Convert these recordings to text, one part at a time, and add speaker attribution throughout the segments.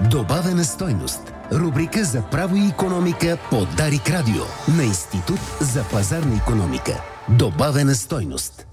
Speaker 1: Добавена стойност. Рубрика за право и економика по Дарик Радио на Институт за пазарна економика. Добавена стойност.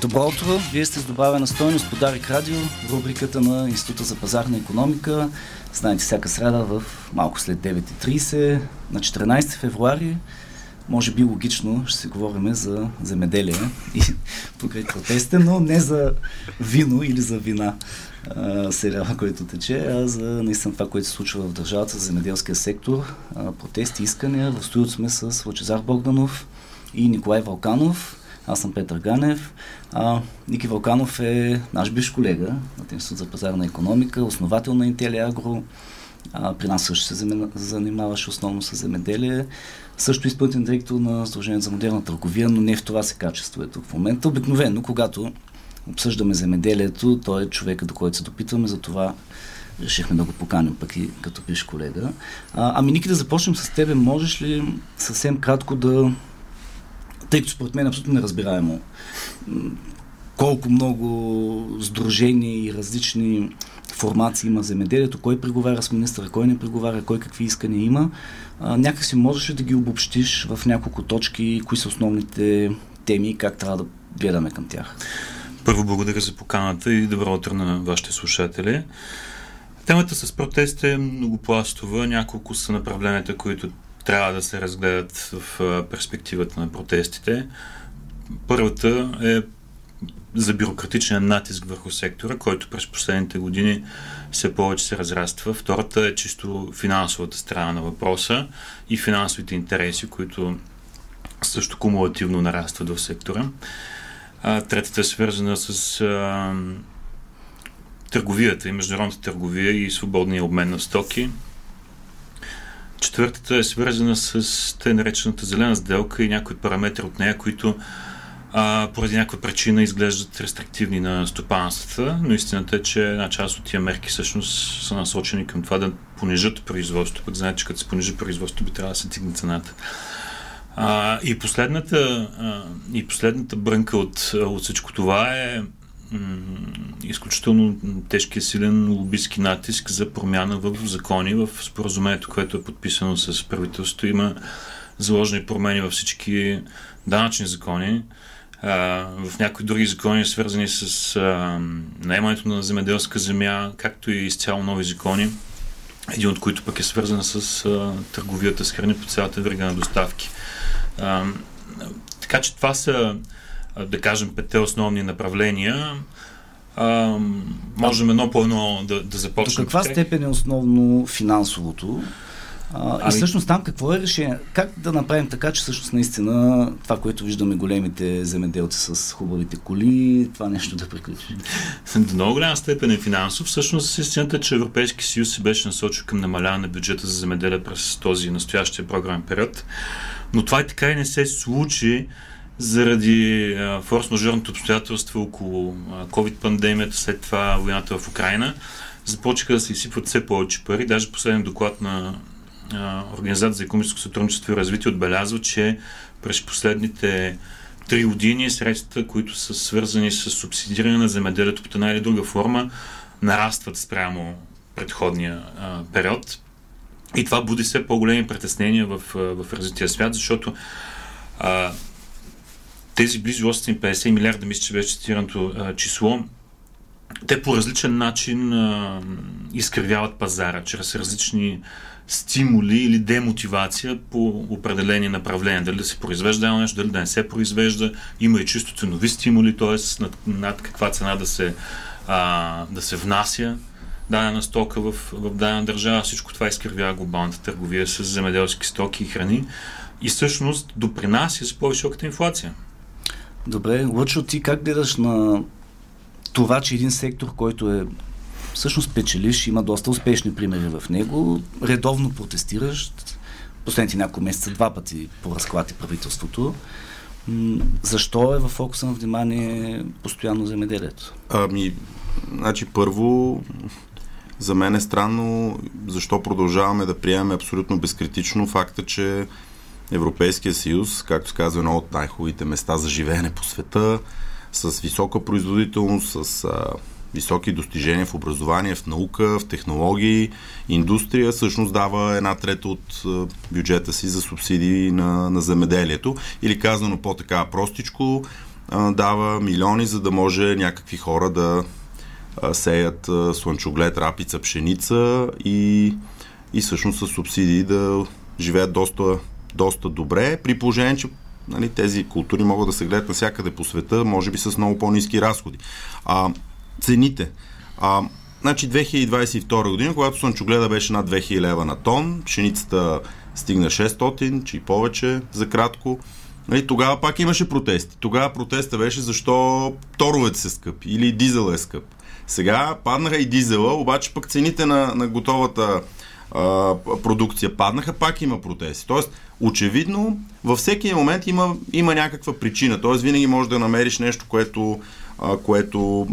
Speaker 2: Добро утро! Вие сте с добавена стойност по Дарик Радио, рубриката на Института за пазарна економика. Знаете, всяка среда в малко след 9.30 на 14 февруари може би логично ще се говорим за земеделие и покрай протеста, но не за вино или за вина сериала, който тече, а за наистина това, което се случва в държавата, за земеделския сектор, а, протести, искания. В студиото сме с Лачезар Богданов и Николай Валканов. Аз съм Петър Ганев. А, Ники Валканов е наш бивш колега на Институт за пазарна економика, основател на Интелиагро. А, при нас също се занимаваше основно с земеделие. Също изпълнителен директор на Сдружението за модерна търговия, но не в това се качество е тук в момента. Обикновено, когато обсъждаме земеделието, той е човека, до който се допитваме, за това решихме да го поканим пък и като пиш колега. А, ами, Ники, да започнем с тебе. Можеш ли съвсем кратко да... Тъй като според мен е абсолютно неразбираемо колко много сдружения и различни формации има земеделието, кой преговаря с министъра, кой не преговаря, кой какви искания има. А, някакси можеш ли да ги обобщиш в няколко точки, кои са основните теми и как трябва да гледаме към тях?
Speaker 3: Първо благодаря за поканата и добро утро на вашите слушатели. Темата с протест е многопластова. Няколко са направленията, които трябва да се разгледат в перспективата на протестите. Първата е за бюрократичен натиск върху сектора, който през последните години все повече се разраства. Втората е чисто финансовата страна на въпроса и финансовите интереси, които също кумулативно нарастват в сектора. А, третата е свързана с а, търговията и международната търговия и свободния обмен на стоки. Четвъртата е свързана с те наречената зелена сделка и някои параметри от нея, които а, поради някаква причина изглеждат рестриктивни на стопанствата, но истината е, че една част от тия мерки всъщност са насочени към това да понижат производството. Пък знаете, че като се понижи производството, би трябва да се тигне цената. А, и, последната, а, и последната брънка от, от всичко това е изключително тежкия силен лобистки натиск за промяна в закони, в споразумението, което е подписано с правителството. Има заложени промени във всички данъчни закони, в някои други закони, свързани с а, наемането на земеделска земя, както и изцяло нови закони, един от които пък е свързан с а, търговията с храни по цялата верига на доставки. А, така че това са, да кажем, петте основни направления. А, можем едно по едно да, да започнем.
Speaker 2: До каква степен е основно финансовото? А, ами... И всъщност там какво е решение? Как да направим така, че всъщност наистина това, което виждаме големите земеделци с хубавите коли, това нещо да приключи?
Speaker 3: До много голяма степен е финансов. Всъщност истината е, че Европейски съюз се беше насочил към намаляване на бюджета за земеделие през този настоящия програмен период. Но това и така и не се случи заради форс-мажорното обстоятелство около COVID-пандемията, след това войната в Украина. Започнаха да се изсипват все повече пари. Даже последен доклад на Организация за економическо сътрудничество и развитие отбелязва, че през последните три години средствата, които са свързани с субсидиране на земеделието по една или друга форма, нарастват спрямо предходния а, период. И това буди все по-големи притеснения в, в развития свят, защото а, тези близо 850 милиарда, мисля, че беше цитираното число, те по различен начин а, изкривяват пазара, чрез различни стимули или демотивация по определени направления. Дали да се произвежда едно нещо, дали да не се произвежда. Има и чисто ценови стимули, т.е. Над, над каква цена да се, а, да се внася дадена стока в, в дадена държава. Всичко това изкривява глобалната търговия с земеделски стоки и храни и всъщност допринася с по-високата инфлация.
Speaker 2: Добре, Лъчо, ти как гледаш на това, че един сектор, който е всъщност печелиш, има доста успешни примери в него, редовно протестираш, последните няколко месеца два пъти по разклад и правителството. Защо е в фокуса на внимание постоянно земеделието?
Speaker 4: Ами, значи първо, за мен е странно защо продължаваме да приемаме абсолютно безкритично факта, че Европейския съюз, както казва, едно от най-хубавите места за живеене по света, с висока производителност, с високи достижения в образование, в наука, в технологии, индустрия, всъщност дава една трета от бюджета си за субсидии на, на земеделието. Или казано по-така простичко, дава милиони, за да може някакви хора да сеят слънчоглед, рапица, пшеница и, и всъщност с субсидии да живеят доста, доста добре, при положение, че нали, тези култури могат да се гледат навсякъде по света, може би с много по-низки разходи. А, цените. А, значи 2022 година, когато слънчогледа беше над 2000 лева на тон, пшеницата стигна 600, че и повече за кратко. Нали, тогава пак имаше протести. Тогава протеста беше защо торовете са скъпи или дизел е скъп. Сега паднаха и дизела, обаче пък цените на, на готовата а, продукция паднаха, пак има протести. Тоест, очевидно, във всеки момент има, има някаква причина. Тоест, винаги можеш да намериш нещо, което, което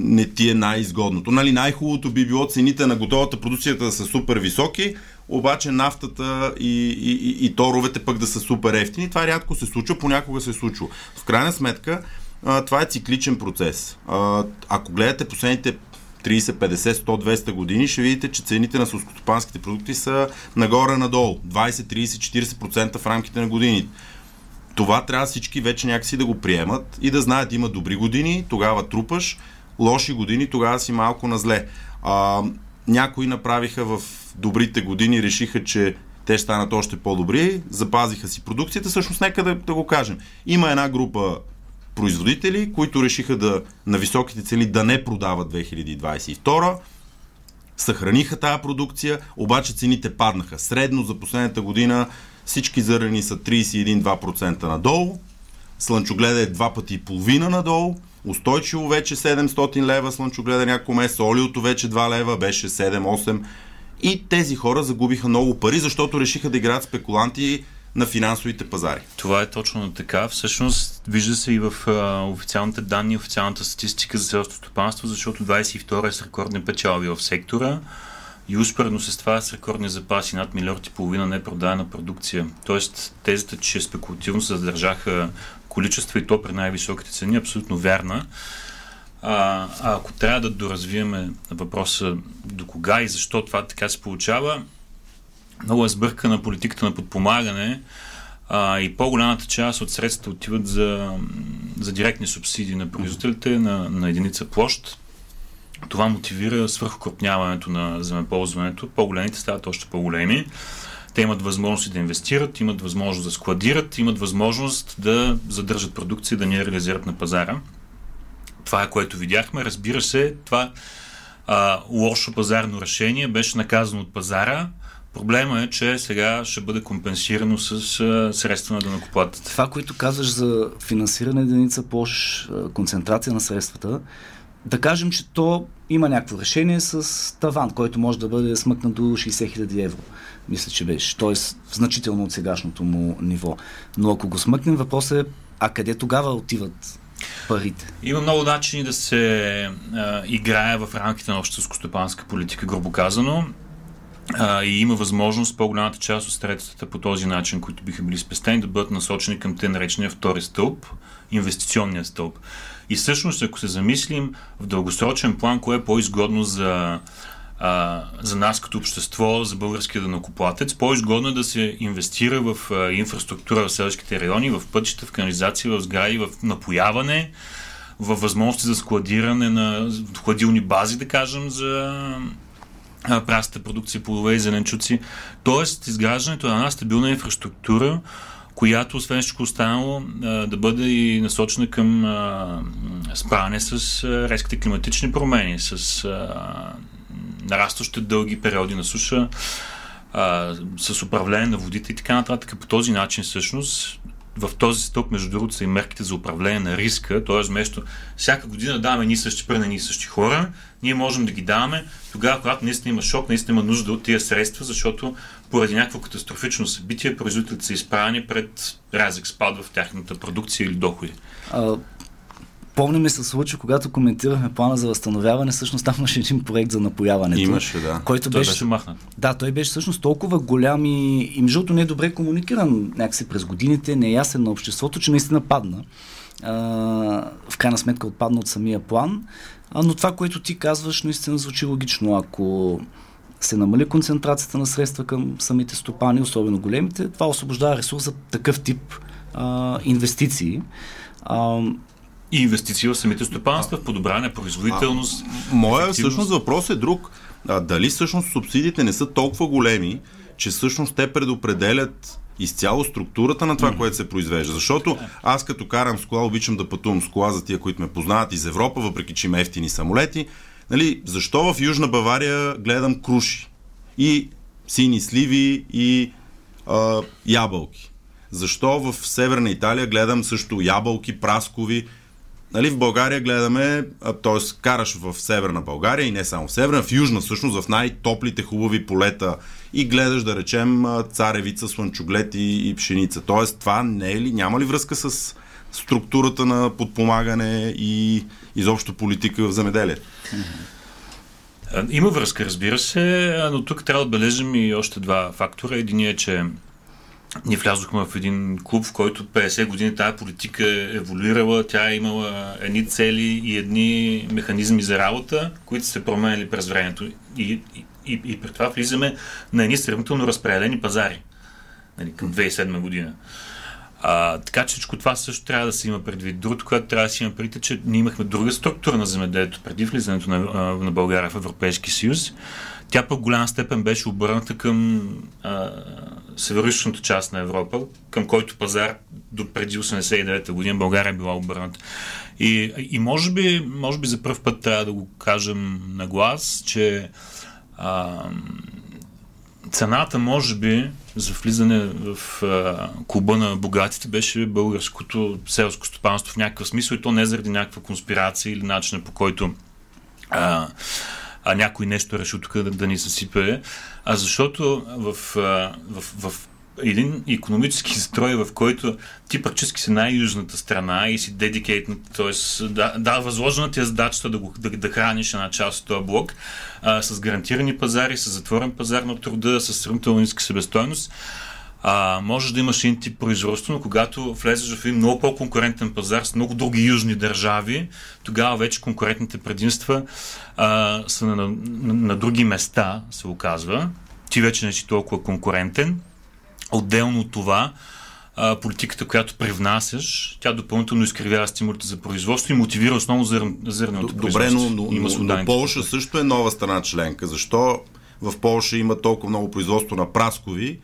Speaker 4: не ти е най-изгодното. Нали, най-хубавото би било цените на готовата продукцията да са супер високи, обаче нафтата и, и, и, и торовете пък да са супер ефтини. Това рядко се случва, понякога се случва. В крайна сметка, това е цикличен процес. Ако гледате последните 30, 50, 100, 200 години, ще видите, че цените на сълскостопанските продукти са нагоре-надолу. 20, 30, 40% в рамките на годините. Това трябва всички вече някакси да го приемат и да знаят, има добри години, тогава трупаш, лоши години, тогава си малко на зле. А, някои направиха в добрите години, решиха, че те станат още по-добри, запазиха си продукцията. Всъщност, нека да, да го кажем. Има една група производители, които решиха да на високите цели да не продават 2022 съхраниха тази продукция, обаче цените паднаха. Средно за последната година всички зърнени са 31-2% надолу, слънчогледа е два пъти и половина надолу, устойчиво вече 700 лева слънчогледа няколко месеца, олиото вече 2 лева, беше 7-8 и тези хора загубиха много пари, защото решиха да играят спекуланти на финансовите пазари.
Speaker 3: Това е точно така. Всъщност, вижда се и в а, официалните данни, официалната статистика за селското стопанство, защото 22 е с рекордни печалби в сектора и успоредно с това с рекордни запаси над милиард и половина непродадена продукция. Тоест, тезата, че спекулативно се задържаха количества и то при най-високите цени, е абсолютно вярна. А, а ако трябва да доразвиеме въпроса до кога и защо това така се получава, много е сбъркана политиката на подпомагане а, и по-голямата част от средствата отиват за, за директни субсидии на производителите на, на единица площ. Това мотивира свърхокрупняването на земеползването. По-големите стават още по-големи. Те имат възможност да инвестират, имат възможност да складират, имат възможност да задържат продукция, да ни реализират на пазара. Това е което видяхме. Разбира се, това а, лошо пазарно решение беше наказано от пазара Проблема е, че сега ще бъде компенсирано с а, средства на дънакоплатата.
Speaker 2: Това, което казваш за финансиране единица площ, концентрация на средствата, да кажем, че то има някакво решение с таван, който може да бъде смъкнат до 60 000 евро. Мисля, че беше. Тоест, значително от сегашното му ниво. Но ако го смъкнем, въпросът е, а къде тогава отиват парите?
Speaker 3: Има много начини да се а, играе в рамките на общата политика, грубо казано а, и има възможност по-голямата част от средствата по този начин, които биха били спестени, да бъдат насочени към те наречения втори стълб, инвестиционния стълб. И всъщност, ако се замислим в дългосрочен план, кое е по-изгодно за, а, за нас като общество, за българския данокоплатец, по-изгодно е да се инвестира в а, инфраструктура в селските райони, в пътища, в канализация, в сгради, в напояване, в възможности за складиране на хладилни бази, да кажем, за прасата продукция, плодове и зеленчуци. Тоест, изграждането на една стабилна инфраструктура, която, освен всичко останало, да бъде и насочена към справяне с резките климатични промени, с нарастващите дълги периоди на суша, с управление на водите и така нататък. По този начин, всъщност, в този стълб, между другото, са и мерките за управление на риска, т.е. вместо всяка година даваме ни същи пари на ни същи хора, ние можем да ги даваме тогава, когато наистина има шок, наистина има нужда от тия средства, защото поради някакво катастрофично събитие производителите са изправени пред рязък спад в тяхната продукция или доходи. А,
Speaker 2: Помня ми се случи, когато коментирахме плана за възстановяване, всъщност там имаше един проект за напояването.
Speaker 4: Имаше, да.
Speaker 2: Който
Speaker 3: той беше, беше махнат.
Speaker 2: Да, той беше всъщност толкова голям и, и между не е добре комуникиран някакси през годините, не е ясен на обществото, че наистина падна. А, в крайна сметка отпадна от самия план. А, но това, което ти казваш, наистина звучи логично. Ако се намали концентрацията на средства към самите стопани, особено големите, това освобождава ресурс за такъв тип а, инвестиции. А,
Speaker 3: и инвестиции в самите стопанства, в подобряване производителност.
Speaker 4: А, моя всъщност въпрос е друг. А, дали всъщност субсидиите не са толкова големи, че всъщност те предопределят изцяло структурата на това, mm. което се произвежда. Защото аз като карам с кола, обичам да пътувам с кола за тия, които ме познават из Европа, въпреки че има ефтини самолети. Нали, защо в Южна Бавария гледам круши и сини сливи и а, ябълки? Защо в Северна Италия гледам също ябълки, праскови? Нали, в България гледаме, т.е. караш в Северна България и не само в Северна, в Южна всъщност, в най-топлите хубави полета и гледаш, да речем, царевица, слънчоглед и, и пшеница. Тоест, това не е ли, няма ли връзка с структурата на подпомагане и изобщо политика в земеделие?
Speaker 3: Има връзка, разбира се, но тук трябва да отбележим и още два фактора. Единият е, че ние влязохме в един клуб, в който 50 години тази политика е еволюирала, тя е имала едни цели и едни механизми за работа, които се променили през времето. И, и, и, и при това влизаме на едни сравнително разпределени пазари нали, към 2007 година. А, така че всичко това също трябва да се има предвид. Другото, което трябва да се има предвид е, че ние имахме друга структура на земеделието преди влизането на, на България в Европейски съюз. Тя по голяма степен беше обърната към а, част на Европа, към който пазар до преди 89-та година България е била обърната. И, и може, би, може би за първ път трябва да го кажем на глас, че а, цената може би за влизане в а, клуба на богатите беше българското селско стопанство в някакъв смисъл и то не заради някаква конспирация или начина по който а, а някой нещо решил тук да, да ни съсипе, а защото в, в, в, в един економически строй, в който ти практически си най-южната страна и си дедикейтнат, т.е. да, да възложена ти е задачата да, го, да, да храниш една част от този блок, а, с гарантирани пазари, с затворен пазар на труда, с сравнително ниска себестойност, а, можеш да имаш един тип производство, но когато влезеш в един много по-конкурентен пазар с много други южни държави, тогава вече конкурентните предимства а, са на, на, на други места, се оказва. Ти вече не си толкова конкурентен. Отделно от това, а, политиката, която привнасяш, тя допълнително изкривява стимулите за производство и мотивира основно зър... зърненото
Speaker 4: Добре, но, но, но, но Полша също е нова страна членка. Защо в Полша има толкова много производство на праскови,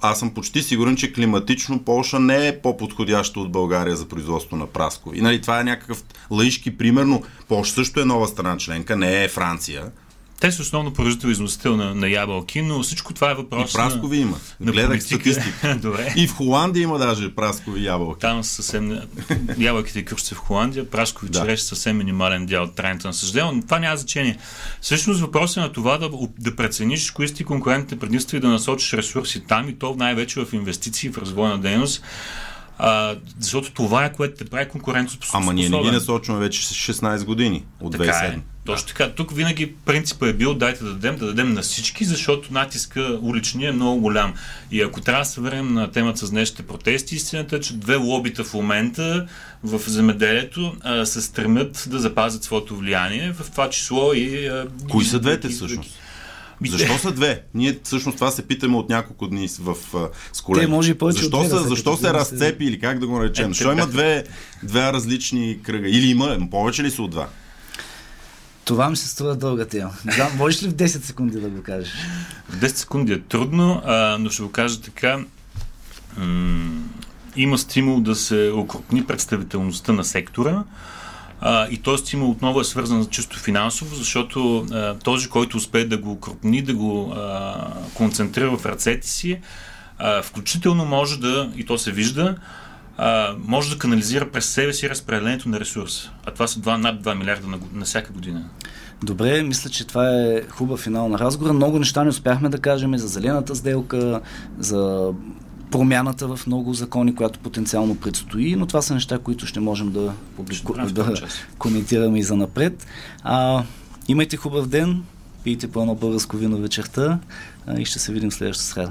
Speaker 4: аз съм почти сигурен, че климатично Полша не е по-подходяща от България за производство на праско. И нали, това е някакъв лаишки пример, но Полша също е нова страна членка, не е Франция.
Speaker 3: Те са основно производител и износител на, на ябълки, но всичко това е въпрос.
Speaker 4: И праскови
Speaker 3: на,
Speaker 4: има. На Гледах статистика.
Speaker 3: Добре.
Speaker 4: И в Холандия има даже праскови ябълки.
Speaker 3: Там съвсем. Ябълките и в Холандия, праскови да. череши съвсем минимален дял от трайната на съждение, но това няма значение. Всъщност въпросът е на това да, да прецениш кои сте конкурентните предимства и да насочиш ресурси там и то най-вече в инвестиции, в развойна дейност. А, защото това е което те прави конкурентоспособен.
Speaker 4: Ама ние не ги насочваме вече 16 години от 2007. Е.
Speaker 3: Точно така. Тук винаги принципът е бил дайте да дадем, да дадем на всички, защото натиска уличния е много голям. И ако трябва да се върнем на темата с днешните протести, истината е, че две лобита в момента в земеделието а, се стремят да запазят своето влияние, в това число и... А,
Speaker 4: Кои са двете всъщност? Защо са две? Ние всъщност това се питаме от няколко дни в, с колеги.
Speaker 2: Те може повече
Speaker 4: защо, са, защо се разцепи или как да го наречем? Е, защо има две, две различни кръга? Или има, повече ли са от два?
Speaker 2: Това ми се струва дълга тема. Да, можеш ли в 10 секунди да го кажеш?
Speaker 3: В 10 секунди е трудно, а, но ще го кажа така. М- има стимул да се окрупни представителността на сектора. А, и този стимул отново е свързан чисто финансово, защото а, този, който успее да го окрупни, да го а, концентрира в ръцете си, а, включително може да, и то се вижда, а, може да канализира през себе си разпределението на ресурса. А това са 2, над 2 милиарда на, на всяка година.
Speaker 2: Добре, мисля, че това е хубав финал на разговора. Много неща не успяхме да кажем за зелената сделка, за промяната в много закони, която потенциално предстои, но това са неща, които ще можем да, публику... да коментираме и за напред. А, имайте хубав ден, пийте по едно българско вино вечерта а, и ще се видим следващата среда.